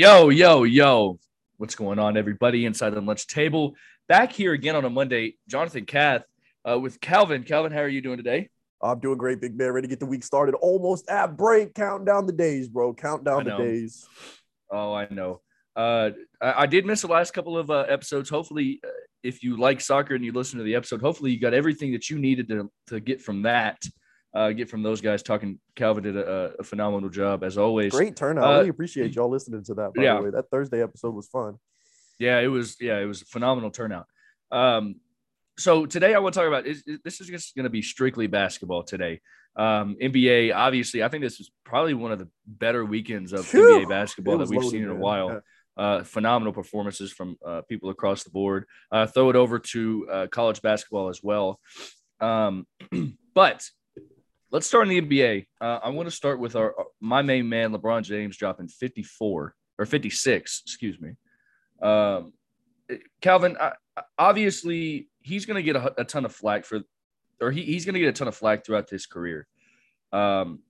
Yo, yo, yo. What's going on, everybody, inside the lunch table? Back here again on a Monday. Jonathan Cath uh, with Calvin. Calvin, how are you doing today? I'm doing great, Big Man. Ready to get the week started. Almost at break. Counting down the days, bro. Count down the days. Oh, I know. Uh, I, I, did miss the last couple of uh, episodes. Hopefully, uh, if you like soccer and you listen to the episode, hopefully you got everything that you needed to, to get from that uh, get from those guys talking. Calvin did a, a phenomenal job as always. Great turnout. I really uh, appreciate y'all listening to that. By yeah. the way, that Thursday episode was fun. Yeah, it was. Yeah, it was a phenomenal turnout. Um, so today I want to talk about is, this is just going to be strictly basketball today. Um, NBA, obviously, I think this is probably one of the better weekends of Whew, NBA basketball that we've loaded, seen in a while. Yeah. Uh, phenomenal performances from uh, people across the board. Uh, throw it over to uh, college basketball as well. Um, but let's start in the NBA. Uh, I want to start with our my main man, LeBron James, dropping 54 or 56, excuse me. Um, Calvin, I, obviously, he's going to get a, a, ton of flack for, or he, he's going to get a ton of flack throughout his career. Um,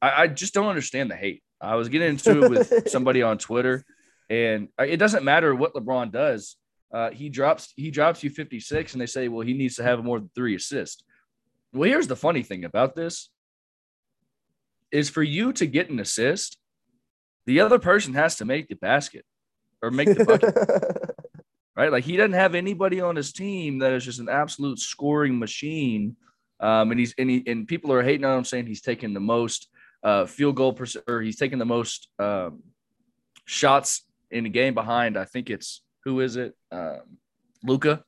I, I just don't understand the hate. I was getting into it with somebody on Twitter, and it doesn't matter what LeBron does. Uh, he drops he drops you 56, and they say, well, he needs to have more than three assists. Well, here's the funny thing about this is for you to get an assist, the other person has to make the basket or make the bucket. right? Like he doesn't have anybody on his team that is just an absolute scoring machine. Um, and he's and he and people are hating on him saying he's taking the most uh, field goal per, or he's taking the most um, shots in the game behind. I think it's who is it? Um, Luka.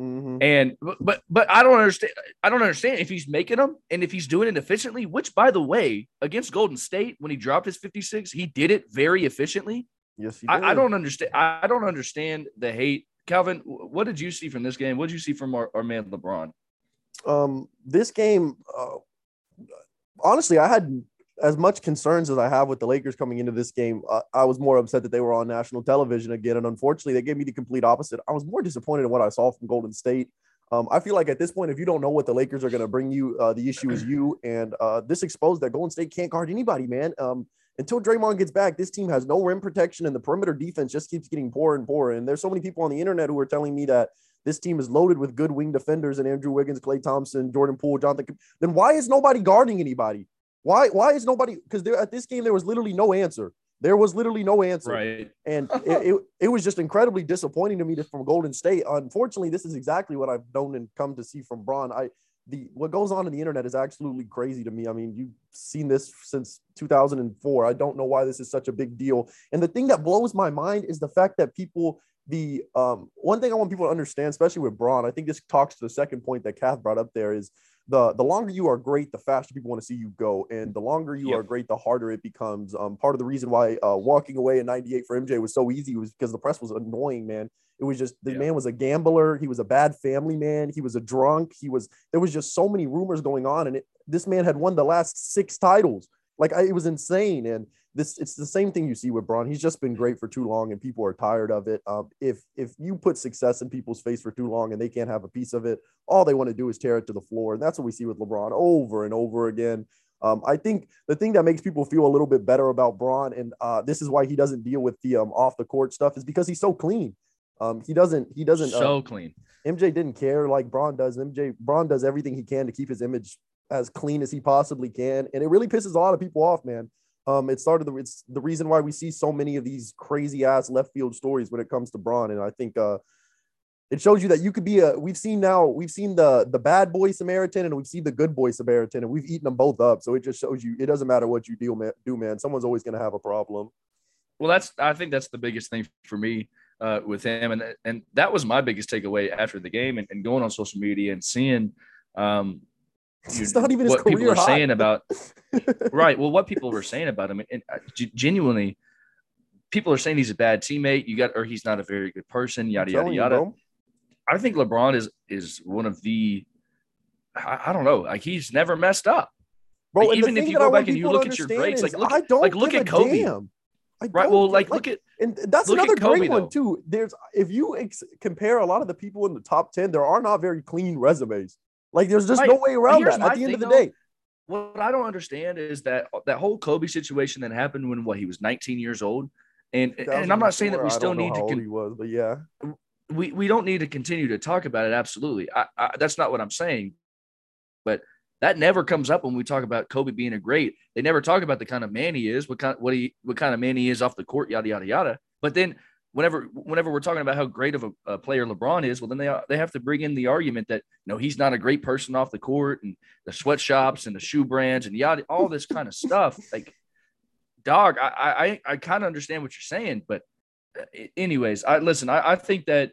Mm-hmm. And but but I don't understand. I don't understand if he's making them and if he's doing it efficiently. Which, by the way, against Golden State when he dropped his fifty six, he did it very efficiently. Yes, I, I, don't understand. I don't understand the hate. Calvin, what did you see from this game? What did you see from our, our man LeBron? Um, this game, uh, honestly, I had as much concerns as I have with the Lakers coming into this game, uh, I was more upset that they were on national television again. And unfortunately, they gave me the complete opposite. I was more disappointed in what I saw from Golden State. Um, I feel like at this point, if you don't know what the Lakers are going to bring you, uh, the issue is you. And uh, this exposed that Golden State can't guard anybody, man. Um, until Draymond gets back, this team has no rim protection, and the perimeter defense just keeps getting poorer and poorer. And there's so many people on the internet who are telling me that this team is loaded with good wing defenders and Andrew Wiggins, Klay Thompson, Jordan Poole, Jonathan. Then why is nobody guarding anybody? Why why is nobody because there at this game there was literally no answer. There was literally no answer. Right. And it, it, it, was just incredibly disappointing to me to, from Golden State. Unfortunately, this is exactly what I've known and come to see from Bron. I the what goes on in the internet is absolutely crazy to me. I mean, you've seen this since 2004. I don't know why this is such a big deal. And the thing that blows my mind is the fact that people the um, one thing I want people to understand, especially with Bron, I think this talks to the second point that Kath brought up there is the the longer you are great, the faster people want to see you go, and the longer you yep. are great, the harder it becomes. Um, part of the reason why uh, walking away in '98 for MJ was so easy was because the press was annoying, man. It was just the man was a gambler. He was a bad family man. He was a drunk. He was there was just so many rumors going on, and it, this man had won the last six titles. Like I, it was insane, and this it's the same thing you see with Bron. He's just been great for too long, and people are tired of it. Um, if if you put success in people's face for too long and they can't have a piece of it, all they want to do is tear it to the floor, and that's what we see with LeBron over and over again. Um, I think the thing that makes people feel a little bit better about Bron, and uh, this is why he doesn't deal with the um, off the court stuff, is because he's so clean. Um, he doesn't. He doesn't. So uh, clean. MJ didn't care like Bron does. MJ Bron does everything he can to keep his image as clean as he possibly can, and it really pisses a lot of people off, man. Um, it started the it's the reason why we see so many of these crazy ass left field stories when it comes to Bron, and I think uh, it shows you that you could be a. We've seen now we've seen the the bad boy Samaritan and we've seen the good boy Samaritan, and we've eaten them both up. So it just shows you it doesn't matter what you do, man. Do man, someone's always going to have a problem. Well, that's I think that's the biggest thing for me uh, with him, and and that was my biggest takeaway after the game and, and going on social media and seeing um, it's not even what people were saying about right. Well, what people were saying about him, and uh, genuinely, people are saying he's a bad teammate. You got, or he's not a very good person. Yada yada yada. You, I think LeBron is is one of the. I, I don't know. Like he's never messed up. Bro, like, even if you go back and you look at your greats, like look, I don't like look at Kobe. Damn. right. Well, like, like, look at and that's another Kobe, great one though. too. There's if you ex- compare a lot of the people in the top ten, there are not very clean resumes. Like there's just right. no way around that. At the end of the though, day, what I don't understand is that uh, that whole Kobe situation that happened when what he was 19 years old, And and I'm not saying that we still need to. Con- he was, but yeah, we we don't need to continue to talk about it. Absolutely, I, I, that's not what I'm saying. But that never comes up when we talk about Kobe being a great. They never talk about the kind of man he is, what kind what he what kind of man he is off the court, yada yada yada. But then whenever whenever we're talking about how great of a, a, player LeBron is, well then they they have to bring in the argument that you know he's not a great person off the court and the sweatshops and the shoe brands and yada all this kind of stuff. Like, dog, I I I kind of understand what you're saying, but uh, anyways, I listen. I, I think that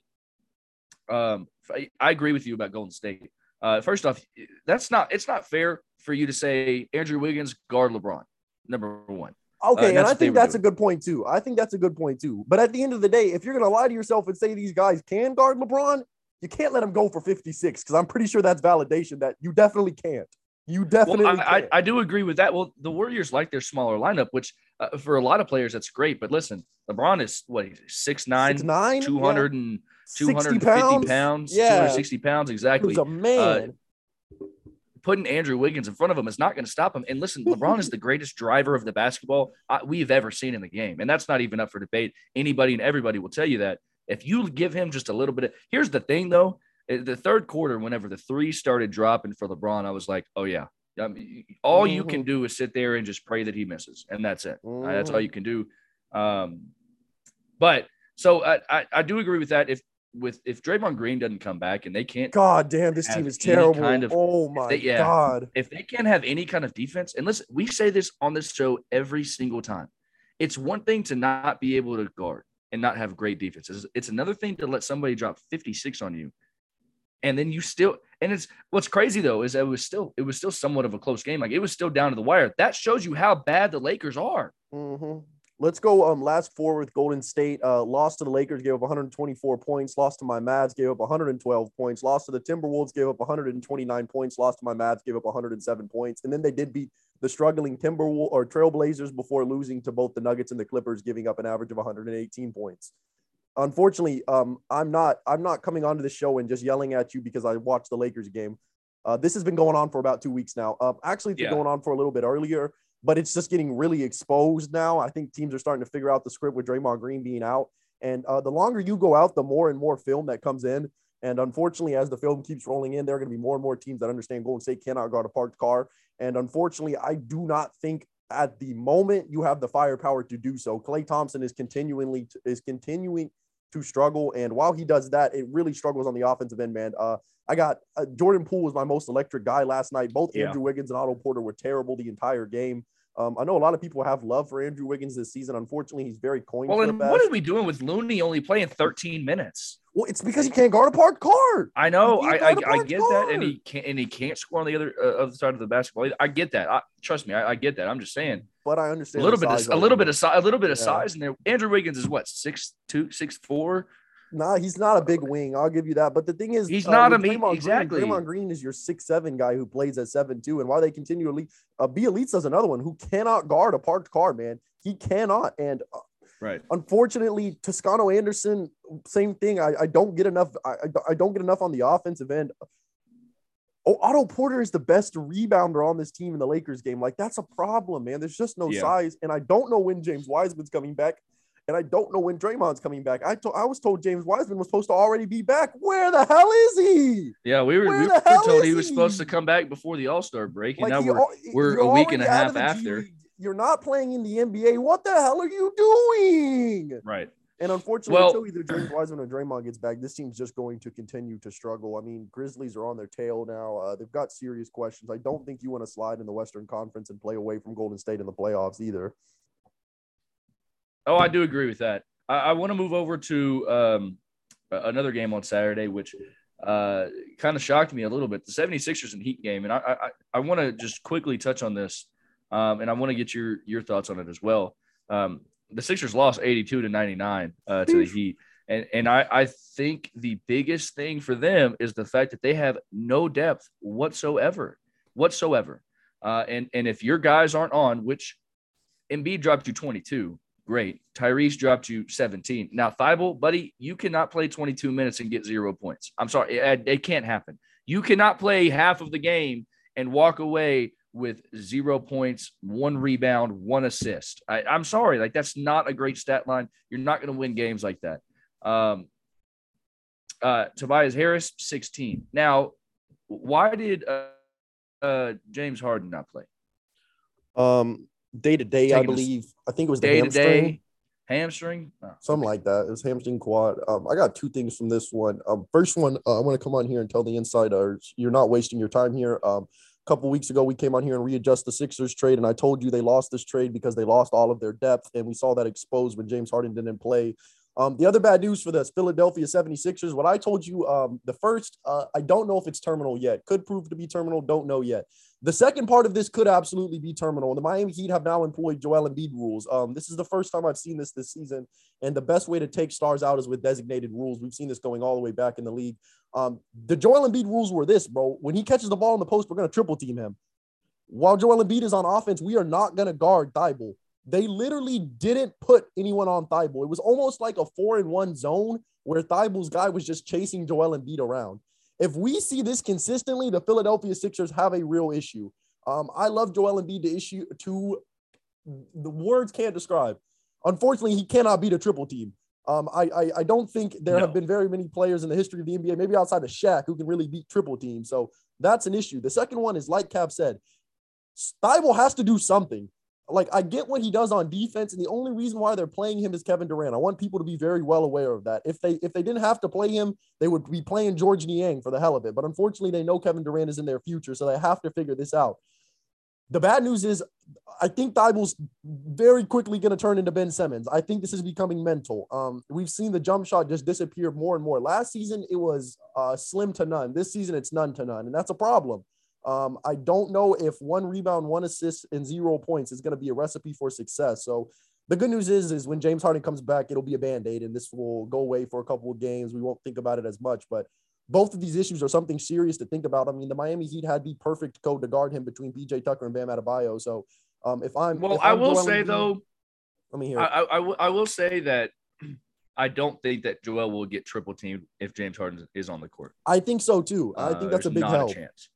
um I, I agree with you about Golden State. Uh, first off, that's not it's not fair for you to say Andrew Wiggins guard LeBron. Number one. Okay, uh, and I think that's doing. a good point too. I think that's a good point too. But at the end of the day, if you're gonna lie to yourself and say these guys can guard LeBron, you can't let them go for 56 because I'm pretty sure that's validation that you definitely can't. You definitely. Well, I, I, I, do agree with that. Well, the Warriors like their smaller lineup, which uh, for a lot of players that's great. But listen, LeBron is what six nine, six, nine 200 yeah. and 250 pounds, pounds yeah. 260 pounds exactly. He's a man. Uh, putting Andrew Wiggins in front of him is not going to stop him. And listen, LeBron is the greatest driver of the basketball uh, we've ever seen in the game, and that's not even up for debate. Anybody and everybody will tell you that. If you give him just a little bit of, here's the thing though, eh, the third quarter, whenever the three started dropping for LeBron, I was like, oh yeah, I mean, all mm-hmm. you can mm-hmm. do is sit there and just pray that he misses, and that's it. Mm-hmm. That's all mm-hmm. you can do. Um, but so I, I, I do agree with that. If with if Draymond Green doesn't come back and they can't, God damn, this team is terrible. Kind of, oh my they, yeah, God, if they can't have any kind of defense, and listen, we say this on this show every single time. It's one thing to not be able to guard and not have great defense. It's, it's another thing to let somebody drop 56 on you, and then you still. And it's what's crazy though is it was still it was still somewhat of a close game. Like it was still down to the wire. That shows you how bad the Lakers are. Mm-hmm. Let's go um last four with Golden State. Uh, lost to the Lakers, gave up 124 points. Lost to my Mavs, gave up 112 points. Lost to the Timberwolves, gave up 129 points. Lost to my Mavs, gave up 107 points. And then they did beat the struggling Timberwolves or Trailblazers before losing to both the Nuggets and the Clippers, giving up an average of 118 points. Unfortunately, um, I'm not I'm not coming onto the show and just yelling at you because I watched the Lakers game. Uh, this has been going on for about two weeks now. Uh, actually, it's been going on for a little bit earlier but it's just getting really exposed now. I think teams are starting to figure out the script with Draymond Green being out. And uh, the longer you go out, the more and more film that comes in. And unfortunately, as the film keeps rolling in, there are going to be more and more teams that understand Golden State cannot guard a parked car. And unfortunately, I do not think at the moment you have the firepower to do so. Klay Thompson is continually is continuing to struggle, and while he does that, it really struggles on the offensive end. Man, uh, I got uh, Jordan Poole was my most electric guy last night. Both yeah. Andrew Wiggins and Otto Porter were terrible the entire game. Um, I know a lot of people have love for Andrew Wiggins this season. Unfortunately, he's very coin. Well, and what are we doing with Looney only playing 13 minutes? Well, it's because he can't guard a parked card. I know. I I, I, get card. that, and he can't and he can't score on the other uh, other side of the basketball. I get that. I, trust me, I, I, get that. I'm just saying. But I understand a little bit, of, a little bit of size, a little bit of yeah. size in there. Andrew Wiggins is what six two, six four. Nah, he's not a big wing. I'll give you that. But the thing is, he's uh, not a mean exactly. Green, Draymond Green is your six seven guy who plays at seven two, and why they continue elite. Uh, Bjelica is another one who cannot guard a parked car. Man, he cannot. And uh, right, unfortunately, Toscano Anderson, same thing. I, I don't get enough. I, I don't get enough on the offensive end. Oh, Otto Porter is the best rebounder on this team in the Lakers game. Like that's a problem, man. There's just no yeah. size, and I don't know when James Wiseman's coming back and I don't know when Draymond's coming back. I told I was told James Wiseman was supposed to already be back. Where the hell is he? Yeah, we were, we were told he was supposed to come back before the All Star break, and like now we're we're a week and a half after. You're not playing in the NBA. What the hell are you doing? Right. And unfortunately, well, until either James Wiseman or Draymond gets back, this team's just going to continue to struggle. I mean, Grizzlies are on their tail now. Uh, they've got serious questions. I don't think you want to slide in the Western Conference and play away from Golden State in the playoffs either. Oh, I do agree with that. I, I want to move over to um, another game on Saturday, which uh, kind of shocked me a little bit. The 76ers and Heat game. And I, I, I want to just quickly touch on this. Um, and I want to get your, your thoughts on it as well. Um, the Sixers lost 82 to 99 uh, to the Heat. And, and I, I think the biggest thing for them is the fact that they have no depth whatsoever, whatsoever. Uh, and, and if your guys aren't on, which Embiid dropped you 22, Great. Tyrese dropped you 17. Now, Thybulle, buddy, you cannot play 22 minutes and get zero points. I'm sorry. It, it can't happen. You cannot play half of the game and walk away with zero points, one rebound, one assist. I, am sorry, like that's not a great stat line. You're not going to win games like that. Um, uh, Tobias Harris, 16. Now, why did uh, uh, James Harden not play? Um, day to day, I believe. I think it was day to day hamstring, oh, something okay. like that. It was hamstring quad. Um, I got two things from this one. Um, first one, uh, I want to come on here and tell the insiders you're not wasting your time here. Um, a couple weeks ago, we came on here and readjust the Sixers trade, and I told you they lost this trade because they lost all of their depth, and we saw that exposed when James Harden didn't play. Um, the other bad news for the Philadelphia 76ers, what I told you, um, the first, uh, I don't know if it's terminal yet. Could prove to be terminal, don't know yet. The second part of this could absolutely be terminal. The Miami Heat have now employed Joel Embiid rules. Um, this is the first time I've seen this this season, and the best way to take stars out is with designated rules. We've seen this going all the way back in the league. Um, the Joel Embiid rules were this, bro. When he catches the ball in the post, we're going to triple team him. While Joel Embiid is on offense, we are not going to guard Thybulle. They literally didn't put anyone on Thybulle. It was almost like a four in one zone where Thybulle's guy was just chasing Joel and Embiid around. If we see this consistently, the Philadelphia Sixers have a real issue. Um, I love Joel Embiid to issue to the words can't describe. Unfortunately, he cannot beat a triple team. Um, I, I, I don't think there no. have been very many players in the history of the NBA, maybe outside of Shaq, who can really beat triple teams. So that's an issue. The second one is like Cap said, Thybulle has to do something like I get what he does on defense, and the only reason why they're playing him is Kevin Durant. I want people to be very well aware of that. If they if they didn't have to play him, they would be playing George Niang for the hell of it. But unfortunately, they know Kevin Durant is in their future, so they have to figure this out. The bad news is, I think Thybulle's very quickly going to turn into Ben Simmons. I think this is becoming mental. Um, we've seen the jump shot just disappear more and more. Last season, it was uh, slim to none. This season, it's none to none, and that's a problem. Um, I don't know if one rebound, one assist, and zero points is going to be a recipe for success. So the good news is, is when James Harden comes back, it'll be a band aid, and this will go away for a couple of games. We won't think about it as much, but both of these issues are something serious to think about. I mean, the Miami Heat had the perfect code to guard him between PJ Tucker and Bam Adebayo. So um, if I'm well, if I'm I will say though, let me hear. I, I, I, will, will say that I don't think that Joel will get triple teamed if James Harden is on the court. I think so too. I think uh, that's a big help. A chance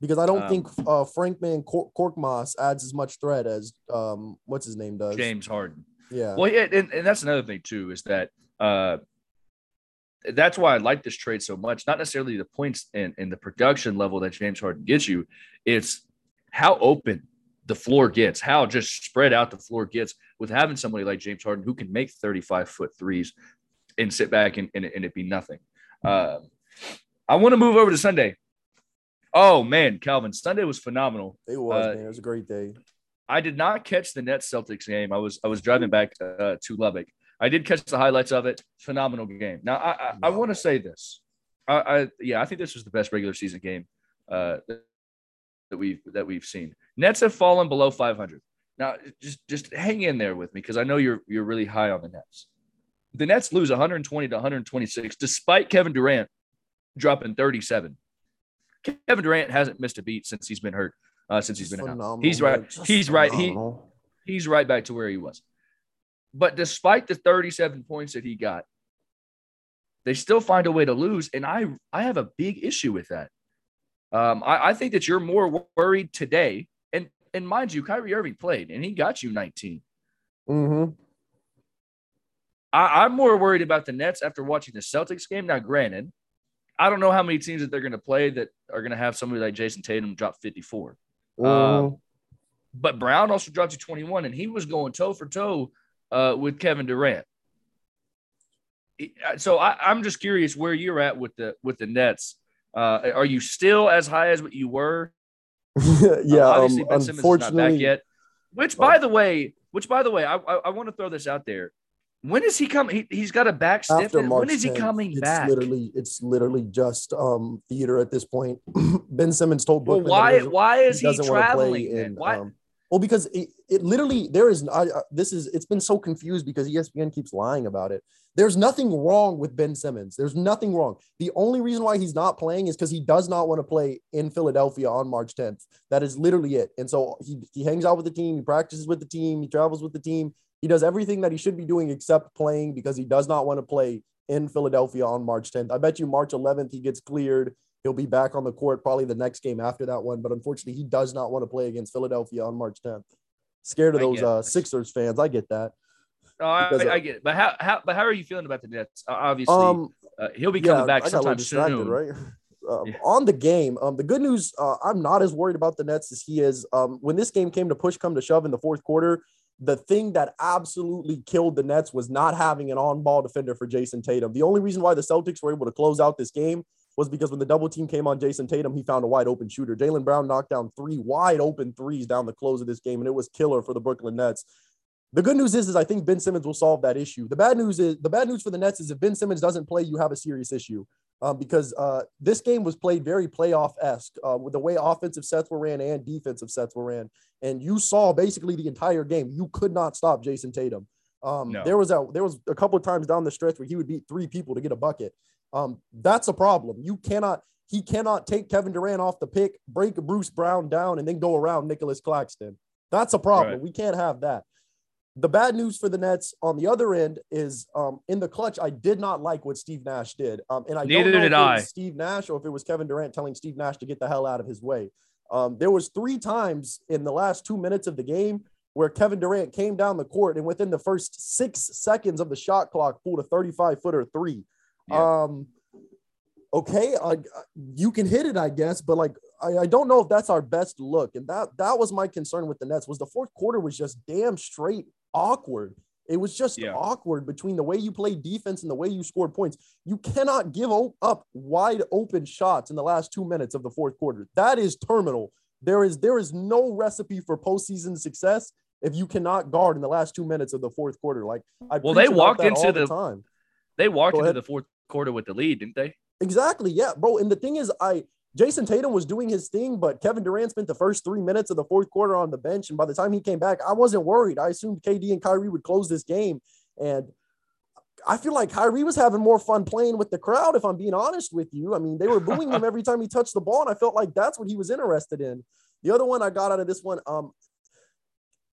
because I don't um, think uh, Frank Man Cork, Korkmaz adds as much threat as um, what's his name does. James Harden. Yeah. Well, yeah, and, and that's another thing too is that uh, that's why I like this trade so much. Not necessarily the points and, and the production level that James Harden gets you. It's how open the floor gets, how just spread out the floor gets with having somebody like James Harden who can make 35 foot threes and sit back and, and, and it be nothing. Uh, I want to move over to Sunday. Oh man, Calvin, Sunday was phenomenal. It was, uh, man. It was a great day. I did not catch the Nets Celtics game. I was I was driving back uh, to Lubbock. I did catch the highlights of it. Phenomenal game. Now I I, I want to say this. I, I, yeah I think this was the best regular season game uh, that we've that we've seen. Nets have fallen below 500. Now just just hang in there with me because I know you're you're really high on the Nets. The Nets lose 120 to 126 despite Kevin Durant dropping 37. Kevin Durant hasn't missed a beat since he's been hurt. Uh, since he's been out. He's right. He's right. He he's right back to where he was. But despite the 37 points that he got, they still find a way to lose, and I I have a big issue with that. Um, I, I think that you're more worried today, and and mind you, Kyrie Irving played, and he got you 19. Mm-hmm. I, I'm more worried about the Nets after watching the Celtics game. Now, granted, I don't know how many teams that they're going to play that are going to have somebody like Jayson Tatum drop 54. Um, but Brown also dropped to 21, and he was going toe for toe uh, with Kevin Durant. Uh, so I, am just curious where you're at with the with the Nets. Uh, are you still as high as what you were? yeah, um, obviously Ben Simmons is not back yet. Which, by oh. the way, which by the way, I, I, I want to throw this out there. When is he coming? He, has got a back stiff. When is he 10th, coming it's back? Literally, it's literally just um, theater at this point. ben Simmons told Brooklyn. Well, why? Why is he, he traveling? In, why? Um, well, because it, it literally there is. I, uh, this is. It's been so confused because ESPN keeps lying about it. There's nothing wrong with Ben Simmons. There's nothing wrong. The only reason why he's not playing is because he does not want to play in Philadelphia on March 10th. That is literally it. And so he he hangs out with the team. He practices with the team. He travels with the team he does everything that he should be doing except playing because he does not want to play in Philadelphia on March 10th. I bet you March 11th he gets cleared. He'll be back on the court probably the next game after that one. But unfortunately, he does not want to play against Philadelphia on March 10th. Scared of those uh, Sixers fans. I get that. Oh, I, because, I, I, get it. But how, how but how are you feeling about the Nets? Obviously, um, uh, he'll be coming yeah, back sometime soon. Right? Um, yeah. On the game, um, the good news, uh, I'm not as worried about the Nets as he is. Um, when this game came to push come to shove in the fourth quarter, the thing that absolutely killed the Nets was not having an on-ball defender for Jayson Tatum. The only reason why the Celtics were able to close out this game was because when the double team came on Jayson Tatum, he found a wide open shooter. Jaylen Brown knocked down three wide open threes down the close of this game, and it was killer for the Brooklyn Nets. The good news is, is I think Ben Simmons will solve that issue. The bad news is the bad news for the Nets is if Ben Simmons doesn't play, you have a serious issue. Um, because uh, this game was played very playoff esque uh, with the way offensive sets were ran and defensive sets were ran, and you saw basically the entire game. You could not stop Jayson Tatum. Um, no. There was a there was a couple of times down the stretch where he would beat three people to get a bucket. Um, that's a problem. You cannot he cannot take Kevin Durant off the pick, break Bruce Brown down, and then go around Nicholas Claxton. That's a problem. Right. We can't have that. The bad news for the Nets on the other end is um, in the clutch. I did not like what Steve Nash did, um, and I neither don't know did I. Steve Nash, or if it was Kevin Durant telling Steve Nash to get the hell out of his way. Um, there was three times in the last two minutes of the game where Kevin Durant came down the court and within the first six seconds of the shot clock pulled a 35 footer three. Yeah. Um, okay, I, you can hit it, I guess, but like I, I don't know if that's our best look, and that that was my concern with the Nets was the fourth quarter was just damn straight awkward. It was just yeah. awkward between the way you played defense and the way you scored points. You cannot give up wide open shots in the last two minutes of the fourth quarter. That is terminal. There is there is no recipe for postseason success if you cannot guard in the last two minutes of the fourth quarter. Like I well, they walked into the, the, time. They walked into the fourth quarter with the lead, didn't they? Exactly. Yeah, bro. And the thing is, I Jayson Tatum was doing his thing, but Kevin Durant spent the first three minutes of the fourth quarter on the bench. And by the time he came back, I wasn't worried. I assumed KD and Kyrie would close this game. And I feel like Kyrie was having more fun playing with the crowd, if I'm being honest with you. I mean, they were booing him every time he touched the ball, and I felt like that's what he was interested in. The other one I got out of this one, um,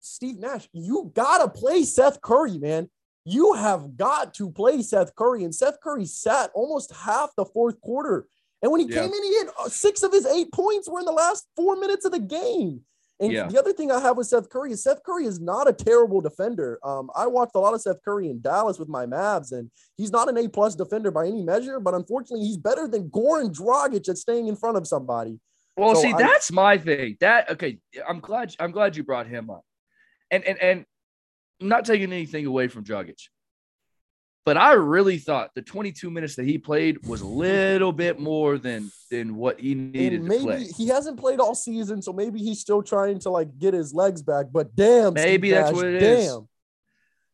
Steve Nash, you gotta play Seth Curry, man. You have got to play Seth Curry, and Seth Curry sat almost half the fourth quarter. And when he yeah. came in, he had uh, six of his eight points were in the last four minutes of the game. And yeah. the other thing I have with Seth Curry is Seth Curry is not a terrible defender. Um, I watched a lot of Seth Curry in Dallas with my Mavs, and he's not an A plus defender by any measure. But unfortunately, he's better than Goran Dragic at staying in front of somebody. Well, so see, I, that's my thing. That okay. I'm glad. I'm glad you brought him up. And and and I'm not taking anything away from Dragic. But I really thought the 22 minutes that he played was a little bit more than than what he needed maybe, to play. He hasn't played all season, so maybe he's still trying to like get his legs back. But damn, maybe that's Nash, what it damn. is.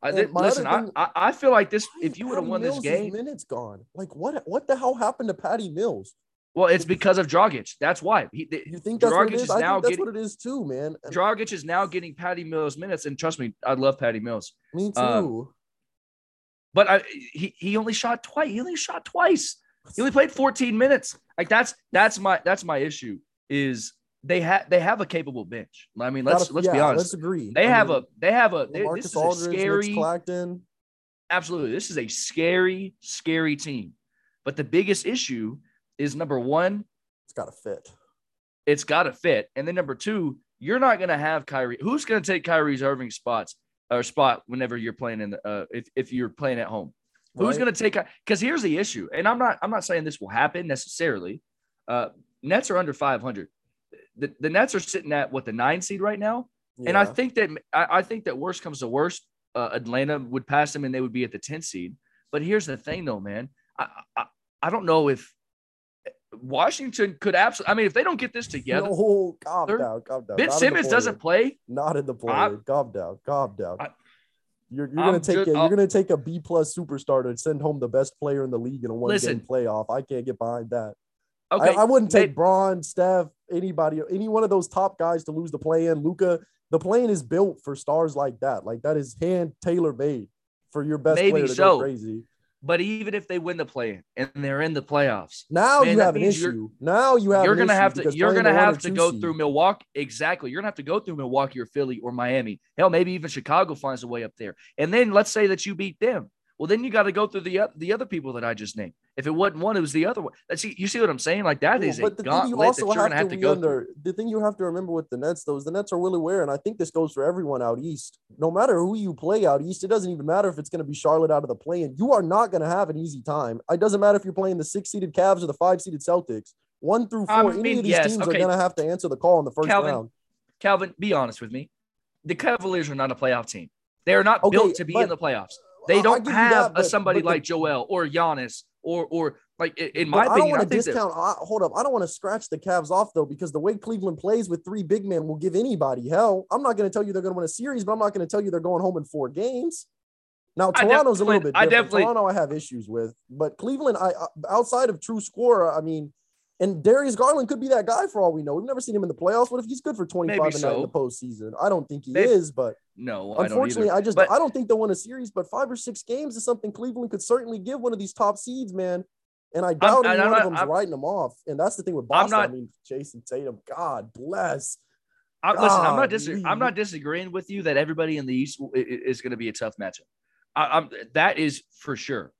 I listen, thing, I, I feel like this. If you would have won Mills this game, minutes gone. Like what? What the hell happened to Patty Mills? Well, it's because of Dragic. That's why. He, you think that's Dragic what it is? is I now think that's getting, what it is too, man. Dragic is now getting Patty Mills minutes, and trust me, I love Patty Mills. Me too. Um, but I, he he only shot twice. He only shot twice. He only played 14 minutes. Like that's that's my that's my issue. Is they have they have a capable bench. I mean, let's let's yeah, be honest. Let's agree. They I have mean, a they have a they, this is Aldridge, a scary. Absolutely, this is a scary scary team. But the biggest issue is number one, it's got to fit. It's got to fit, and then number two, you're not going to have Kyrie. Who's going to take Kyrie's Irving spots or spot whenever you're playing in the uh, if if you're playing at home? Right. Who's going to take? Because here's the issue, and I'm not I'm not saying this will happen necessarily. Uh, Nets are under 500. The, the Nets are sitting at what the nine seed right now, yeah. and I think that I, I, think that worst comes to worst, uh, Atlanta would pass them and they would be at the 10 seed. But here's the thing, though, man. I, I, I don't know if Washington could absolutely. I mean, if they don't get this together, no, calm down, calm down. Ben Simmons doesn't play. Not in the play. calm down, calm down. I, you're, you're gonna take just, a, you're gonna take a B plus superstar to send home the best player in the league in a one listen, game playoff. I can't get behind that. Okay, I, I wouldn't take they, Bron, Steph, anybody, any one of those top guys to lose the play in. Luka, the plane is built for stars like that. Like that is hand tailor made for your best player to so. go crazy. But even if they win the play and they're in the playoffs, now man, you have an issue. Now you have you're gonna have to you're gonna have to go seed. through Milwaukee. Exactly. You're gonna have to go through Milwaukee or Philly or Miami. Hell, maybe even Chicago finds a way up there. And then let's say that you beat them. Well, then you got to go through the uh, the other people that I just named. If it wasn't one, it was the other one. That's you see what I'm saying? Like that is but a gauntlet that you're gonna have to, go under, through. The thing you have to remember with the Nets, though, is the Nets are really aware, and I think this goes for everyone out east. No matter who you play out east, it doesn't even matter if it's going to be Charlotte out of the play-in. You are not going to have an easy time. It doesn't matter if you're playing the six-seeded Cavs or the five-seeded Celtics. One through four, I mean, any of these yes, teams okay. are going to have to answer the call in the first Calvin, round. Calvin, be honest with me. The Cavaliers are not a playoff team. They are not okay, built to be in the playoffs. They don't have that, but, somebody but like Joel or Giannis or or like in my opinion. I don't want to discount. I, hold up, I don't want to scratch the Cavs off though because the way Cleveland plays with three big men will give anybody hell. I'm not going to tell you they're going to win a series, but I'm not going to tell you they're going home in four games. Now Toronto's a little bit. Different. I definitely Toronto I have issues with, but Cleveland, I outside of true scorer, I mean, and Darius Garland could be that guy for all we know. We've never seen him in the playoffs. What if he's good for 25 Maybe and so. in the postseason? I don't think he Maybe. is, but no, unfortunately, I, I just but, I don't think they'll win a series, but five or six games is something Cleveland could certainly give one of these top seeds, man. And I doubt any one not, of them's I'm, writing them off. And that's the thing with Boston. Not, I mean, Jayson Tatum, God bless. I, listen, I'm not dis- I'm not disagreeing with you that everybody in the East is going to be a tough matchup. I, I'm, that is for sure.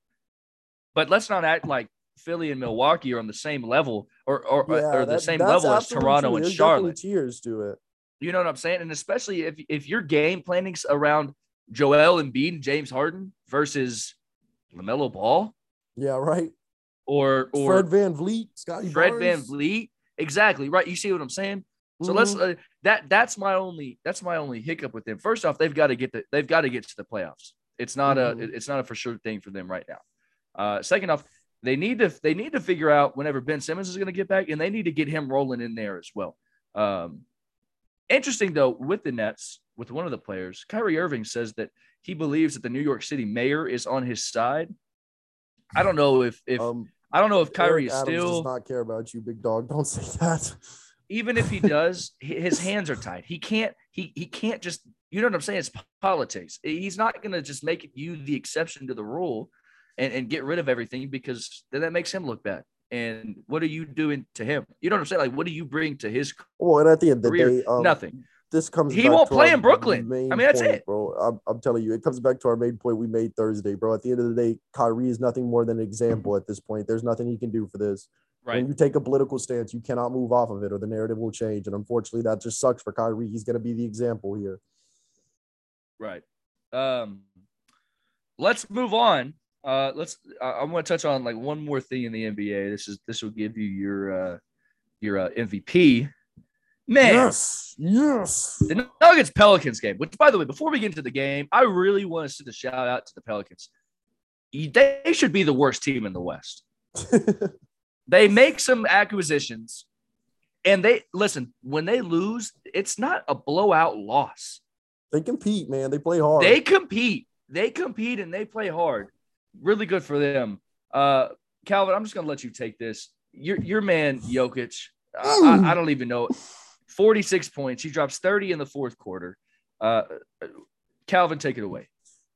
But let's not act like Philly and Milwaukee are on the same level or or, yeah, or the that, same level as Toronto true. and There's Charlotte. Tears to it. You know what I'm saying? And especially if if your game planning's around Joel Embiid and James Harden versus LaMelo Ball. Yeah, right. Or or Fred VanVleet, Scottie Fred Barnes. Van Vliet. Exactly. Right. You see what I'm saying? So mm-hmm. let's uh, that that's my only that's my only hiccup with them. First off, they've got to get the they've got to get to the playoffs. It's not mm-hmm. a it's not a for sure thing for them right now. Uh, second off, they need to they need to figure out whenever Ben Simmons is going to get back, and they need to get him rolling in there as well. Um, interesting though, with the Nets, with one of the players, Kyrie Irving says that he believes that the New York City mayor is on his side. I don't know if if um, I don't know if Kyrie Eric is Adams still does not care about you, big dog. Don't say that. Even if he does, his hands are tied. He can't. He he can't just. You know what I'm saying? It's politics. He's not going to just make you the exception to the rule and, and get rid of everything because then that makes him look bad. And what are you doing to him? You know what I'm saying? Like, what do you bring to his well? And at the end of the career? day, um, nothing. This comes. He won't play in Brooklyn. I mean, that's point, it, bro. I'm, I'm telling you, it comes back to our main point we made Thursday, bro. At the end of the day, Kyrie is nothing more than an example at this point. There's nothing he can do for this. Right. When you take a political stance, you cannot move off of it, or the narrative will change. And unfortunately, that just sucks for Kyrie. He's going to be the example here. Right. Um, let's move on uh, let's. I, am going to touch on like one more thing in the NBA. This is this will give you your uh, your uh, MVP. Man, yes, yes. The Nuggets Pelicans game. Which, by the way, before we get into the game, I really want to send a shout out to the Pelicans. They should be the worst team in the West. they make some acquisitions, and they listen. When they lose, it's not a blowout loss. They compete, man. They play hard. They compete. They compete and they play hard really good for them. Uh, Calvin, I'm just gonna let you take this. Your your man Jokic, I, I, don't even know. 46 points. He drops 30 in the fourth quarter. Uh, Calvin, take it away.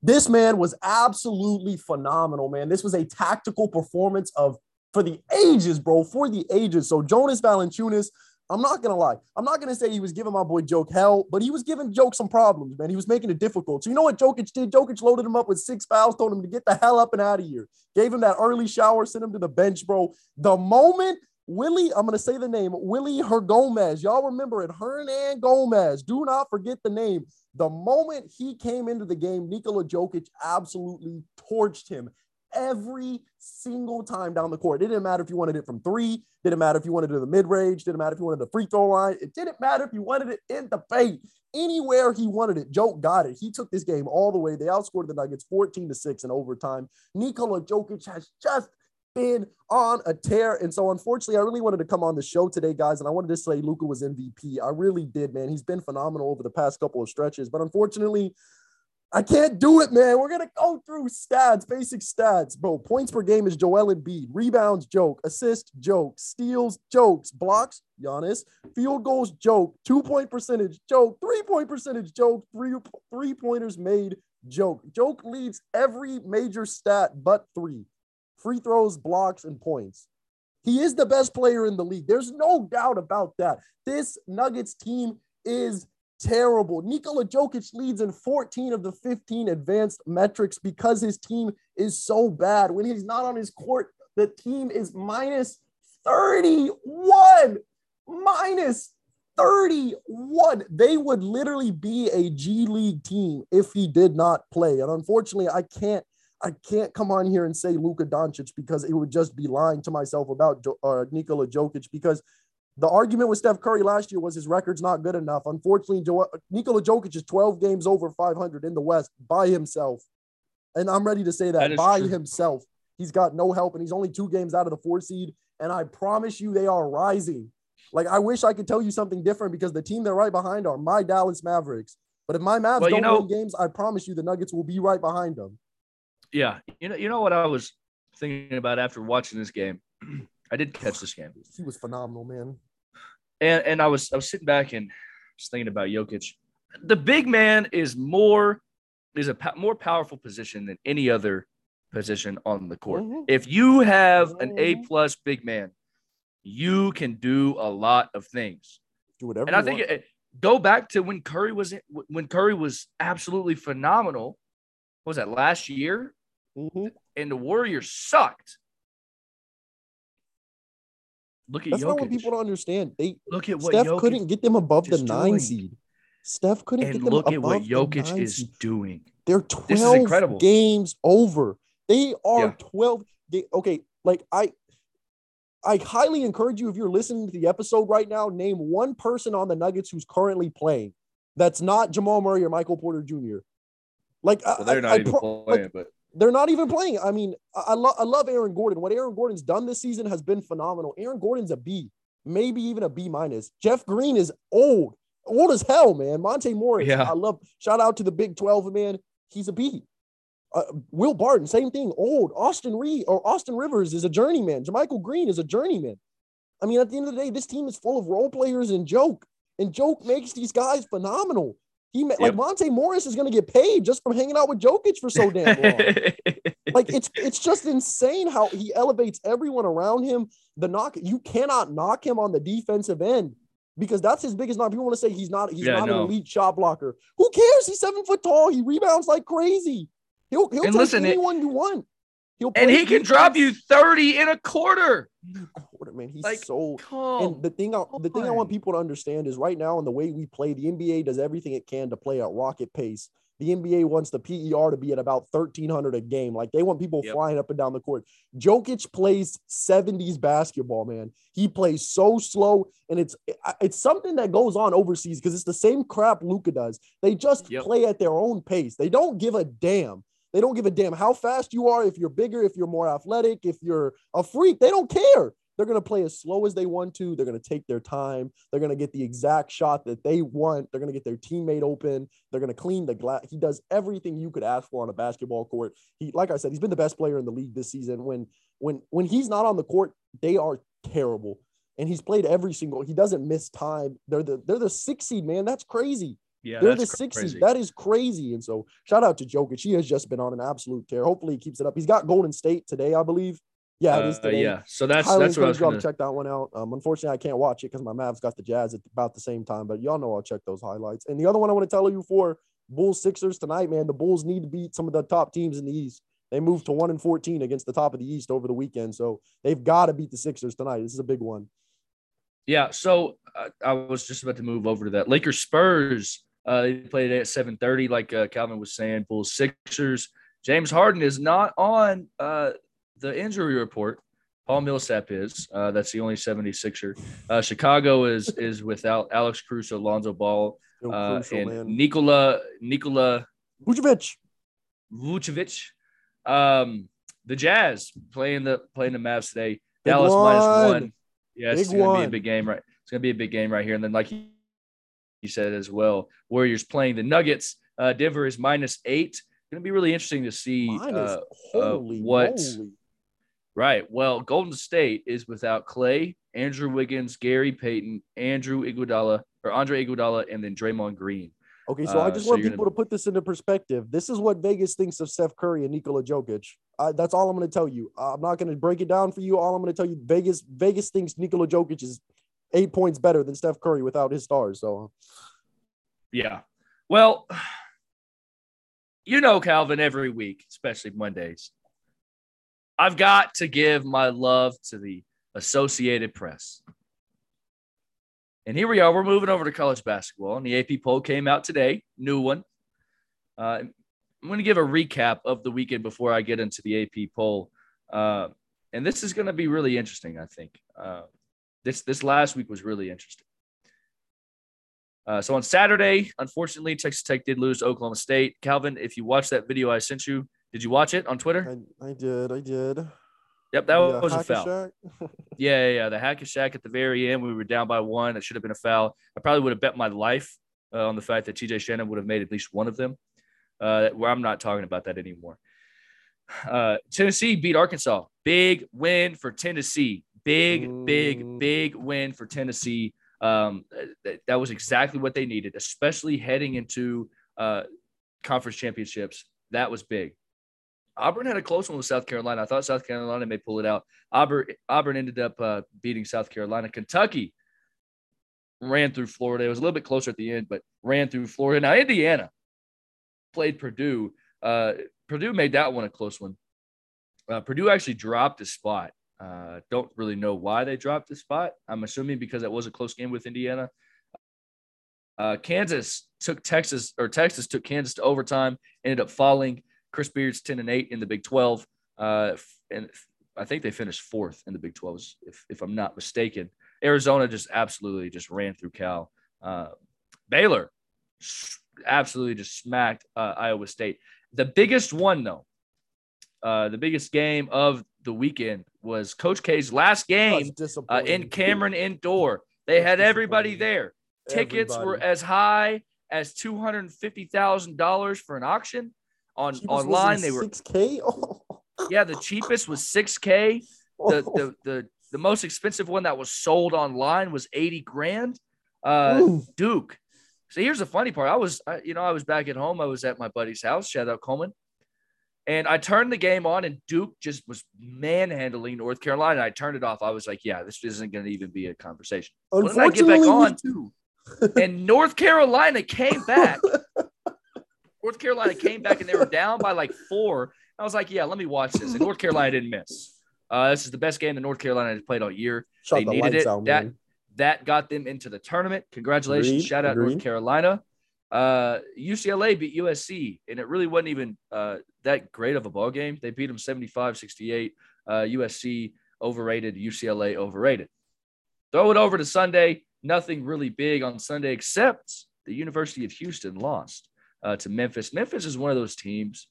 This man was absolutely phenomenal, man. This was a tactical performance of for the ages, bro, for the ages. So Jonas Valanciunas I'm not gonna lie. I'm not gonna say he was giving my boy Joke hell, but he was giving Joke some problems, man. He was making it difficult. So you know what Jokic did? Jokic loaded him up with six fouls, told him to get the hell up and out of here. Gave him that early shower, sent him to the bench, bro. The moment Willy, I'm gonna say the name, Willy Hernangomez. Y'all remember it, Hernangomez. Do not forget the name. The moment he came into the game, Nikola Jokic absolutely torched him every single time down the court. It didn't matter if you wanted it from three, didn't matter if you wanted it in the mid range, didn't matter if you wanted the free throw line, it didn't matter if you wanted it in the paint. Anywhere he wanted it, Joe got it. He took this game all the way. They outscored the Nuggets 14 to 6 in overtime. Nikola Jokic has just been on a tear. And so, unfortunately, I really wanted to come on the show today, guys, and I wanted to say Luka was MVP. I really did, man. He's been phenomenal over the past couple of stretches, but unfortunately, I can't do it, man. We're gonna go through stats, basic stats, bro. Points per game is Joel Embiid. Rebounds, joke. Assist, joke. Steals, jokes. Blocks, Giannis. Field goals, joke. Two point percentage, joke. Three point percentage, joke. Three three pointers made, joke. Joke leads every major stat but three: free throws, blocks, and points. He is the best player in the league. There's no doubt about that. This Nuggets team is terrible. Nikola Jokic leads in 14 of the 15 advanced metrics because his team is so bad. When he's not on his court, the team is minus 31. Minus 31. They would literally be a G League team if he did not play. And unfortunately, I can't I can't come on here and say Luka Doncic because it would just be lying to myself about uh, Nikola Jokic because the argument with Steph Curry last year was his record's not good enough. Unfortunately, jo- Nikola Jokic is 12 games over 500 in the West by himself. And I'm ready to say that, that by true. himself. He's got no help and he's only two games out of the four seed. And I promise you, they are rising. Like, I wish I could tell you something different because the team they're right behind are my Dallas Mavericks. But if my Mavs well, don't know, win games, I promise you the Nuggets will be right behind them. Yeah. You know, you know what I was thinking about after watching this game? I did catch this game. He was phenomenal, man. And and I was I was sitting back and just thinking about Jokic. The big man is more is a more powerful position than any other position on the court. Mm-hmm. If you have an A mm-hmm. plus big man, you can do a lot of things. Do whatever. And I think it, go back to when Curry was when Curry was absolutely phenomenal. What was that last year? Mm-hmm. And the Warriors sucked. Look at That's Jokic. not what people don't understand. They look at what Steph Jokic couldn't get them above the nine doing. seed. Steph couldn't and get them look above Look at what Jokic is seed. doing. They're twelve games over. They are Yeah. twelve. They, okay, like I, I highly encourage you if you're listening to the episode right now, name one person on the Nuggets who's currently playing that's not Jamal Murray or Michael Porter Jr. Like I- Well, they're I- not I even pro- playing, like, but they're not even playing. I mean, I, lo- I love Aaron Gordon. What Aaron Gordon's done this season has been phenomenal. Aaron Gordon's a B, maybe even a B minus. Jeff Green is old, old as hell, man. Monte Morris, Yeah. I love. Shout out to the Big Twelve, man. He's a B. Uh, Will Barton, same thing. Old Austin Reed or Austin Rivers is a journeyman. JaMychal Green is a journeyman. I mean, at the end of the day, this team is full of role players and joke, and joke makes these guys phenomenal. He ma- like Monte Morris is going to get paid just from hanging out with Jokic for so damn long like it's it's just insane how he elevates everyone around him. The knock you cannot knock him on the defensive end because that's his biggest knock. People want to say he's not he's Yeah, not no. an elite shot blocker. Who cares? He's seven foot tall. He rebounds like crazy. He'll he'll And take listen, it- anyone you want. He'll and he can drop you 30 in a quarter. Quarter, man. He's Like, so Come and the thing I, the thing I want people to understand is right now in the way we play, the NBA does everything it can to play at rocket pace. The NBA wants the PER to be at about 1300 a game. Like they want people Yep. flying up and down the court. Jokic plays 70s basketball, man. He plays so slow and it's it's something that goes on overseas because it's the same crap Luka does. They just Yep. play at their own pace. They don't give a damn. They don't give a damn how fast you are, if you're bigger, if you're more athletic, if you're a freak. They don't care. They're going to play as slow as they want to. They're going to take their time. They're going to get the exact shot that they want. They're going to get their teammate open. They're going to clean the glass. He does everything you could ask for on a basketball court. He, like I said, he's been the best player in the league this season. When when when he's not on the court, they are terrible. And he's played every single. He doesn't miss time. They're the they're the six seed man. That's crazy. Yeah, They're the six crazy. seed. That is crazy. And so shout out to Jokic. He has just been on an absolute tear. Hopefully he keeps it up. He's got Golden State today, I believe. Yeah, it is Uh, yeah, so that's Highly that's what I was y'all gonna. check that one out. Um, unfortunately, I can't watch it because my Mavs got the Jazz at about the same time. But y'all know I'll check those highlights. And the other one I want to tell you for Bulls Sixers tonight, man. The Bulls need to beat some of the top teams in the East. They moved to one and fourteen against the top of the East over the weekend, so they've got to beat the Sixers tonight. This is a big one. Yeah, so uh, I was just about to move over to that. Lakers Spurs. Uh, they played at 7:30, like uh, Calvin was saying. Bulls Sixers. James Harden is not on uh, the injury report. Paul Millsap is. Uh, that's the only 76er. Uh, Chicago is is without Alex Caruso, Lonzo Ball, uh, crucial, and man. Nikola Nikola Vucevic. Vucevic. Um, the Jazz playing the playing the Mavs today. Big Dallas minus one. one. Yeah, it's gonna be a big game, right? It's gonna be a big game right here. And then, like you said as well, Warriors playing the Nuggets. Uh, Denver is minus eight. It's Gonna be really interesting to see. Minus, Uh, holy what-. Right. Well, Golden State is without Klay, Andrew Wiggins, Gary Payton, Andrew Iguodala, or Andre Iguodala, and then Draymond Green. Okay, so I Uh, just so want people gonna- to put this into perspective. This is what Vegas thinks of Steph Curry and Nikola Jokic. I, that's all I'm going to tell you. I'm not going to break it down for you. All I'm going to tell you, Vegas, Vegas thinks Nikola Jokic is eight points better than Steph Curry without his stars. So Yeah. Well, you know, Calvin, every week, especially Mondays, I've got to give my love to the Associated Press. And here we are. We're moving over to college basketball. And the AP poll came out today, new one. Uh, I'm going to give a recap of the weekend before I get into the AP poll. Uh, and this is going to be really interesting, I think. Uh, this this last week was really interesting. Uh, so on Saturday, unfortunately, Texas Tech did lose to Oklahoma State. Calvin, if you watched that video I sent you, did you watch it on Twitter? I, I did. I did. Yep, that yeah, was a foul. yeah, yeah, yeah, the hack a Shaq at the very end. We were down by one. It should have been a foul. I probably would have bet my life uh, on the fact that TJ Shannon would have made at least one of them. Uh, where I'm not talking about that anymore. Uh, Tennessee beat Arkansas. Big win for Tennessee. Big, big, mm. big win for Tennessee. Um, that, that was exactly what they needed, especially heading into uh, conference championships. That was big. Auburn had a close one with South Carolina. I thought South Carolina may pull it out. Auburn, Auburn ended up uh, beating South Carolina. Kentucky ran through Florida. It was a little bit closer at the end, but ran through Florida. Now Indiana played Purdue. Uh, Purdue made that one a close one. Uh, Purdue actually dropped a spot. Uh, don't really know why they dropped the spot. I'm assuming because it was a close game with Indiana. Uh, Kansas took Texas, or Texas took Kansas to overtime, ended up falling. Chris Beard's 10 and 8 in the Big 12. Uh, and I think they finished fourth in the Big 12, if, if I'm not mistaken. Arizona just absolutely just ran through Cal. Uh, Baylor absolutely just smacked uh, Iowa State. The biggest one, though, uh, the biggest game of the weekend was Coach K's last game uh, in Cameron Indoor. They had everybody there. Tickets everybody. were as high as two hundred fifty thousand dollars for an auction. On online, they were six k. yeah, the cheapest was six k. The, the the the most expensive one that was sold online was eighty grand. Uh, Duke. So here's the funny part. I was, I, you know, I was back at home. I was at my buddy's house. Shout out Coleman. And I turned the game on, and Duke just was manhandling North Carolina. I turned it off. I was like, "Yeah, this isn't going to even be a conversation." Unfortunately, I get back on, and North Carolina came back. North Carolina came back, and they were down by like four. I was like, "Yeah, let me watch this." And North Carolina didn't miss. Uh, this is the best game that North Carolina has played all year. Shot they the needed it. Out, that that got them into the tournament. Congratulations! Agreed. Shout out Agreed. North Carolina. Uh, UCLA beat USC, and it really wasn't even uh, that great of a ball game. They beat them 75 68. Uh, USC overrated, UCLA overrated. Throw it over to Sunday. Nothing really big on Sunday except the University of Houston lost uh, to Memphis. Memphis is one of those teams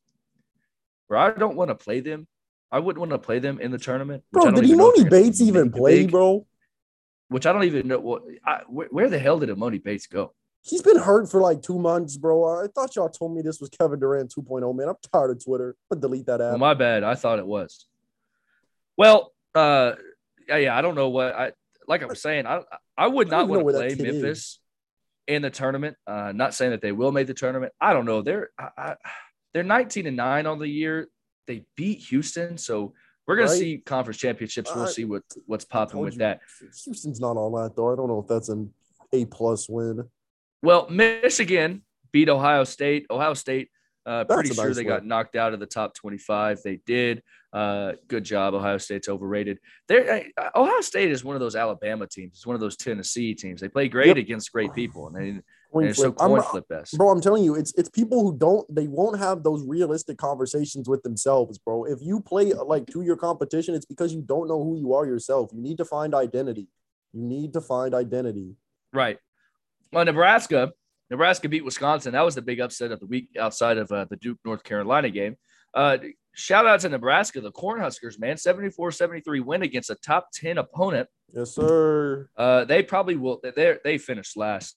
where I don't want to play them. I wouldn't want to play them in the tournament. Bro, did Emoni Bates even play, big, bro? Which I don't even know. What, I, where, where the hell did Emoni Bates go? He's been hurt for like two months, bro. I thought y'all told me this was Kevin Durant 2.0, man. I'm tired of Twitter. I'm delete that app. Well, my bad. I thought it was. Well, uh, yeah, yeah. I don't know what I like. I was saying, I I would not want to play Memphis is. In the tournament. Uh, not saying that they will make the tournament. I don't know. They're I, I, they're 19 and nine on the year. They beat Houston, so we're gonna right? see conference championships. We'll see what what's popping with you, that. Houston's not on that though. I don't know if that's an A plus win. Well, Michigan beat Ohio State. Ohio State, uh, pretty sure nice they got knocked out of the top 25. They did. Uh, good job. Ohio State's overrated. There, Ohio State is one of those Alabama teams. It's one of those Tennessee teams. They play great yep. against great people, and they. Coin so coin flip best. Bro, I'm telling you, it's it's people who don't they won't have those realistic conversations with themselves, bro. If you play like to your competition, it's because you don't know who you are yourself. You need to find identity. You need to find identity. Right. Well, Nebraska, Nebraska beat Wisconsin. That was the big upset of the week outside of uh, the Duke North Carolina game. Uh, shout out to Nebraska, the Cornhuskers, man. 74 73 win against a top 10 opponent. Yes, sir. Uh, they probably will. They they finished last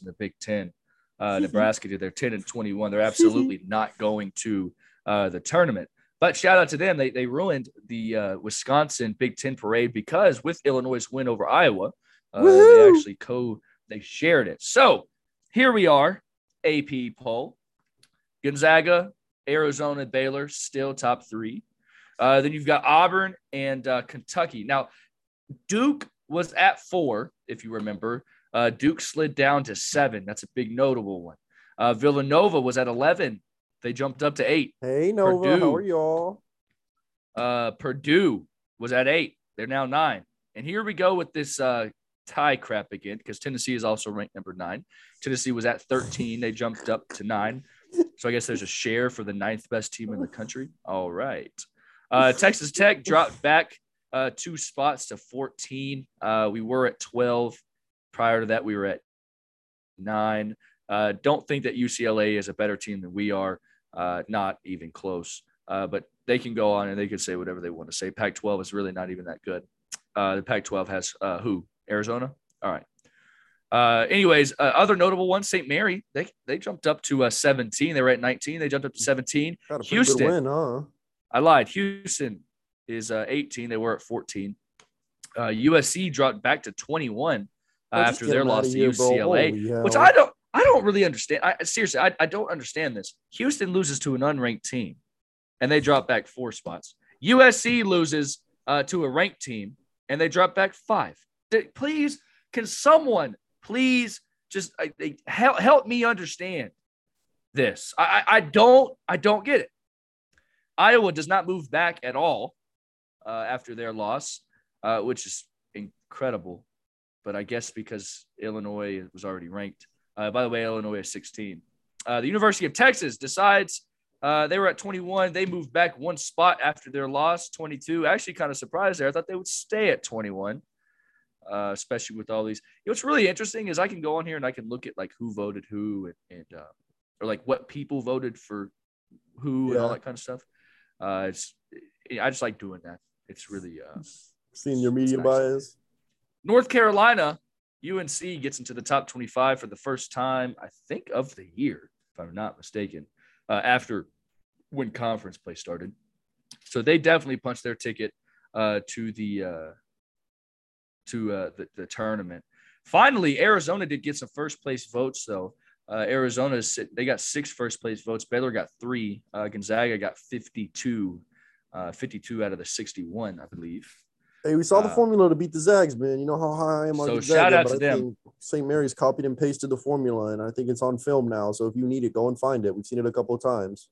in the Big Ten. Uh, Nebraska did. They're 10 and 21. They're absolutely not going to uh, the tournament. But shout out to them. They, they ruined the uh, Wisconsin Big Ten parade because with Illinois' win over Iowa, uh, they actually co they shared it. So here we are, AP poll. Gonzaga, Arizona, Baylor, still top three. Uh, then you've got Auburn and uh, Kentucky. Now, Duke was at four, if you remember. Uh, Duke slid down to seven. That's a big notable one. Uh, Villanova was at 11. They jumped up to eight. Hey, Nova, Purdue. how are y'all? Uh, Purdue was at eight. They're now nine. And here we go with this uh, tie crap again because Tennessee is also ranked number nine. Tennessee was at 13. They jumped up to nine. So I guess there's a share for the ninth best team in the country. All right. Uh, Texas Tech dropped back uh, two spots to 14. Uh, we were at 12. Prior to that, we were at nine. Uh, don't think that UCLA is a better team than we are. Uh, not even close. Uh, but they can go on and they can say whatever they want to say. Pac 12 is really not even that good. Uh, the Pac 12 has uh, who? Arizona? All right. Uh, anyways, uh, other notable ones, St. Mary, they they jumped up to uh, 17. They were at 19. They jumped up to 17. Got a Houston. good win, huh? I lied. Houston is uh, 18. They were at 14. Uh, USC dropped back to 21 uh, Bro, after their loss to. UCLA, Holy hell. which I don't I don't really understand. I seriously I, I don't understand this. Houston loses to an unranked team, and they drop back four spots. USC loses uh, to a ranked team, and they drop back five. Please, can someone please just I, they, help help me understand this? I, I I don't I don't get it. Iowa does not move back at all uh, after their loss, uh, which is incredible. But I guess because Illinois was already ranked. Uh, by the way, Illinois is 16. Uh, the University of Texas decides uh, they were at 21. They moved back one spot after their loss, 22. Actually, kind of surprised there. I thought they would stay at 21, uh, especially with all these. You know, what's really interesting is I can go on here and I can look at like who voted who and, and uh, or like what people voted for who and all that kind of stuff. Uh, it's I just like doing that. It's really uh, Seeing your media nice. bias. North Carolina, UNC gets into the top 25 for the first time, I think, of the year, if I'm not mistaken, uh, after when conference play started. So they definitely punched their ticket uh, to the uh, to uh, the, the tournament. Finally, Arizona did get some first place votes, though. Uh, Arizona they got six first place votes. Baylor got three. Uh, Gonzaga got 52, uh, 52 out of the 61, I believe. Hey, we saw the Uh, formula to beat the Zags, man. You know how high I am on So Gonzaga, shout out to I them. St. Mary's copied and pasted the formula, and I think it's on film now. So if you need it, go and find it. We've seen it a couple of times.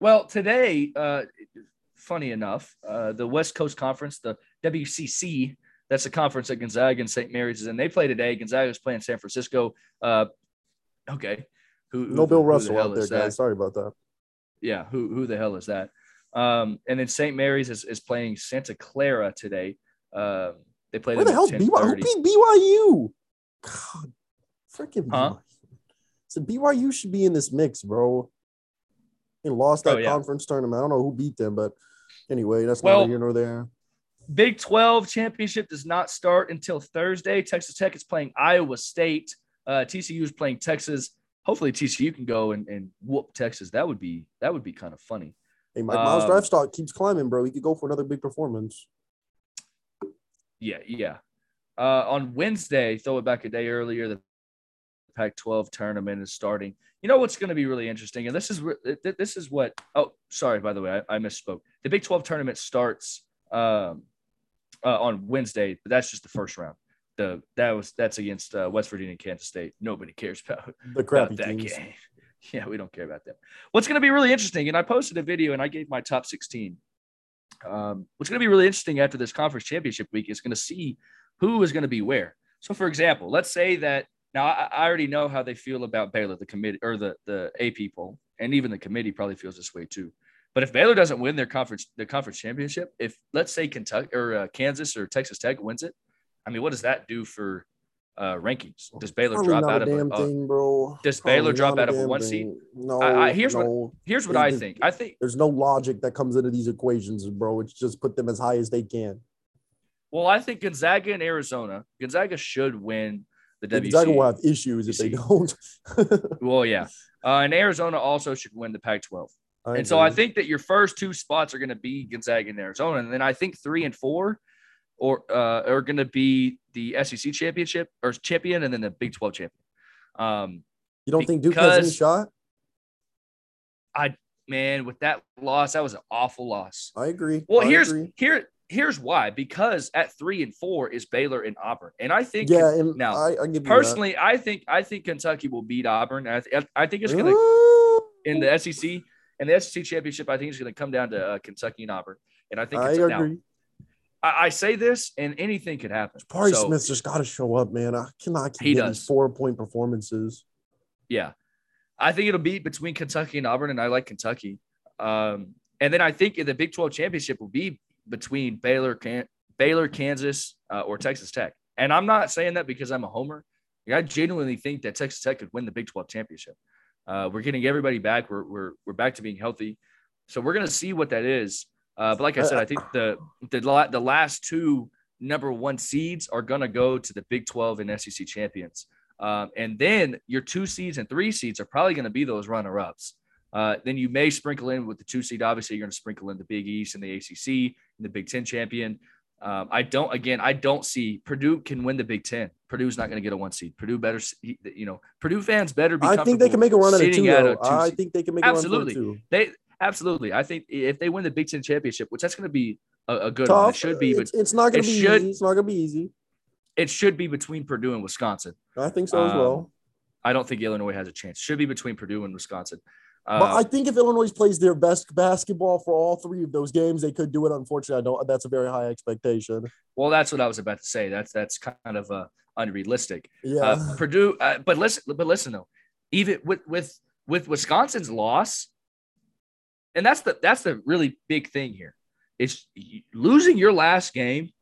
Well, today, uh, funny enough, uh, the West Coast Conference, the WCC, that's a conference that Gonzaga and St. Mary's is in. They play today. Gonzaga is playing San Francisco. Uh, okay. Who, who No the- Bill who the Russell hell out there, guys. Sorry about that. Yeah. Who, who the hell is that? Um, and then St. Mary's is, is playing Santa Clara today. Um, they play Where the hell's BYU? Who beat BYU? God, freaking Huh? BYU. So BYU should be in this mix, bro. And lost that Oh, yeah. conference tournament. I don't know who beat them, but anyway, that's Well- neither here nor there. Big 12 championship does not start until Thursday. Texas Tech is playing Iowa State. Uh, TCU is playing Texas. Hopefully TCU can go and, and whoop Texas. That would be that would be kind of funny. Hey, Mike Miles Um, draft stock keeps climbing, bro. He could go for another big performance. Yeah, yeah. Uh, on Wednesday, throw it back a day earlier, the Pac-12 tournament is starting. You know what's going to be really interesting, and this is this is what. Oh, sorry, by the way, I, I misspoke. The Big 12 tournament starts um, uh, on Wednesday, but that's just the first round. The that was that's against uh, West Virginia and Kansas State. Nobody cares about The about crappy that teams. game. Yeah, we don't care about them. What's going to be really interesting, and I posted a video and I gave my top 16. Um, what's going to be really interesting after this conference championship week is going to see who is going to be where. So, for example, let's say that now I, I already know how they feel about Baylor, the committee or the the A people, and even the committee probably feels this way too. But if Baylor doesn't win their conference the conference championship, if let's say Kentucky or uh, Kansas or Texas Tech wins it, I mean, what does that do for uh, rankings? Does Baylor Probably drop out of damn a, uh, thing, bro. does Baylor drop out of a one thing. seed? No. I- I- here's what- Here's what I think. I think There's no logic that comes into these equations, bro. It's just put them as high as they can. well, I think Gonzaga and Arizona. Gonzaga should win the WC. Gonzaga will have issues if they don't. Well, yeah, uh, and Arizona also should win the Pac-12. I and so I think that your first two spots are going to be Gonzaga and Arizona, and then I think three and four, or uh, are going to be the SEC championship or champion, and then the Big Twelve champion. Um, you don't think Duke has any shot. I man, with that loss, that was an awful loss. I agree. Well, I here's agree. here here's why because at three and four is Baylor and Auburn. And I think Yeah, and now I, I you that. personally, I think I think Kentucky will beat Auburn. I, th- I think it's gonna Ooh, in the SEC and the SEC championship. I think is gonna come down to uh, Kentucky and Auburn. And I think I it's, now, agree. I, I say this, and anything could happen. Parry So, Smith's just got to show up, man. I cannot keep getting four point performances. Yeah, I think it'll be between Kentucky and Auburn, and I like Kentucky. Um, and then I think the Big Twelve championship will be between Baylor, Can- Baylor, Kansas, uh, or Texas Tech. And I'm not saying that because I'm a homer. I genuinely think that Texas Tech could win the Big 12 championship. Uh, we're getting everybody back. We're, we're, we're back to being healthy. So we're going to see what that is. Uh, but like I said, I think the, the, la- the last two number one seeds are going to go to the Big 12 and SEC champions. Um, and then your two seeds and three seeds are probably going to be those runner ups. Uh, then you may sprinkle in with the two seed. Obviously, you're going to sprinkle in the Big East and the ACC and the Big Ten champion. Um, I don't. Again, I don't see Purdue can win the Big Ten. Purdue's not going to get a one seed. Purdue better. You know, Purdue fans better be. I think they can make a run at a two. at a two I think they can make Absolutely. a run for a two. They absolutely. I think if they win the Big Ten championship, which that's going to be a, a good Tough. one, it should be, but It's, it's not going to be should- easy. It's not going to be easy. it should be between Purdue and Wisconsin. I think so as Um, well. I don't think Illinois has a chance. Should be between Purdue and Wisconsin. But Uh, I think if Illinois plays their best basketball for all three of those games, they could do it. Unfortunately, I don't. That's a very high expectation. well, that's what I was about to say. That's that's kind of uh, unrealistic. Yeah. Uh, Purdue, uh, but listen, but listen though, even with with with Wisconsin's loss, and that's the that's the really big thing here. It's losing your last game,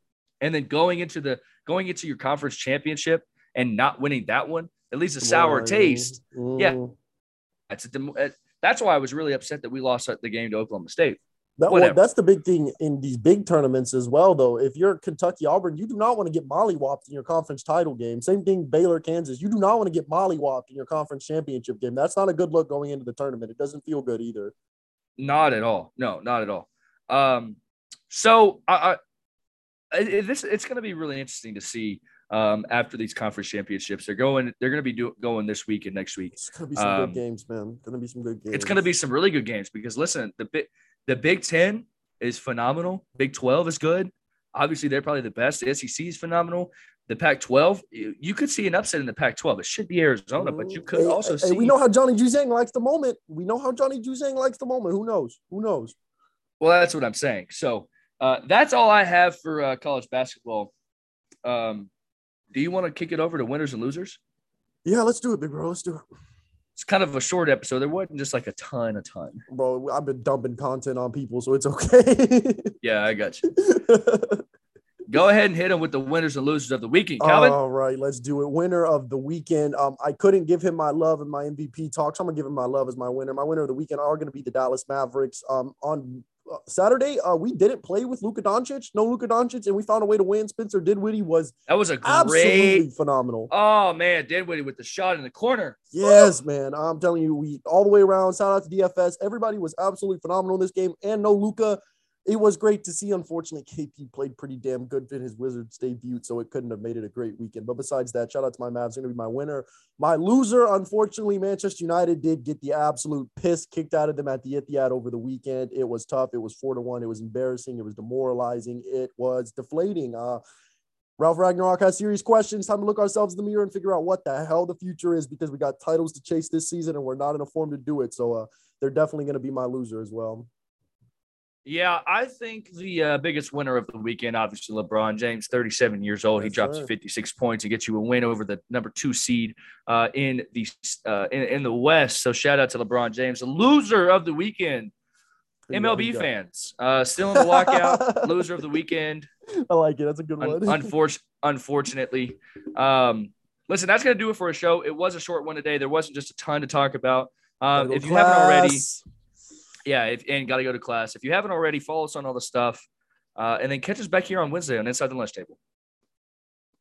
and then going into the going into your conference championship and not winning that one. At least a sour Right. taste. Yeah. Mm. That's a, uh, that's why I was really upset that we lost the game to Oklahoma State. That, well, that's the big thing in these big tournaments as well, though. If you're Kentucky Auburn, you do not want to get mollywopped in your conference title game. Same thing, Baylor Kansas. You do not want to get mollywopped in your conference championship game. That's not a good look going into the tournament. It doesn't feel good either. Not at all. No, not at all. Um, so I, I it- this it's going to be really interesting to see um, after these conference championships. They're going. They're going to be do, going this week and next week. It's gonna be some Um, good games, man. Gonna be some good games. It's going to be some really good games because listen, the big the Big Ten is phenomenal. Big Twelve is good. Obviously, they're probably the best. The SEC is phenomenal. The Pac-12, you you could see an upset in the Pac-12. It should be Arizona, but you could Hey, also hey, see. we know how Johnny Juzang likes the moment. We know how Johnny Juzang likes the moment. Who knows? Who knows? Well, that's what I'm saying. So uh, that's all I have for uh, college basketball. Um, do you want to kick it over to winners and losers? Yeah, let's do it, big bro. Let's do it, It's kind of a short episode. There wasn't just like a ton, a ton. bro. I've been dumping content on people, so it's okay. Yeah, I got you. Go ahead and hit them with the winners and losers of the weekend, Calvin. All right, let's do it. Winner of the weekend. Um, I couldn't give him my love in my MVP talk, so I'm gonna give him my love as my winner. My winner of the weekend are gonna be the Dallas Mavericks. Um, on Saturday, uh, we didn't play with Luka Doncic, no Luka Doncic, and we found a way to win. Spencer Dinwiddie was that was a absolutely great. phenomenal. Oh man, Dinwiddie with the shot in the corner. Yes, man. I'm telling you, we all the way around. Shout out to DFS. Everybody was absolutely phenomenal in this game, and no Luka. It was great to see. Unfortunately, KP played pretty damn good in his Wizards debut, so it couldn't have made it a great weekend. But besides that, shout out to my Mavs. Going to be my winner. My loser, unfortunately, Manchester United did get the absolute piss kicked out of them at the Etihad over the weekend. It was tough. It was four to one. It was embarrassing. It was demoralizing. It was deflating. Uh, Ralph Ragnarok has serious questions. Time to look ourselves in the mirror and figure out what the hell the future is because we got titles to chase this season and we're not in a form to do it. So uh, they're definitely going to be my loser as well. Yeah, I think the uh, biggest winner of the weekend, obviously LeBron James, 37 years old. he drops sir. 56 points and gets you a win over the number two seed uh, in the uh, in, in the West. So shout out to LeBron James, the loser of the weekend. Who you got? Who MLB fans, uh, still in the lockout, loser of the weekend. I like it. That's a good Un- one. unfor- unfortunately, um, listen, that's gonna do it for a show. It was a short one today. There wasn't just a ton to talk about. Um, if you haven't already, class. Yeah, if, and got to go to class. If you haven't already, follow us on all the stuff, uh, and then catch us back here on Wednesday on Inside the Lunch Table.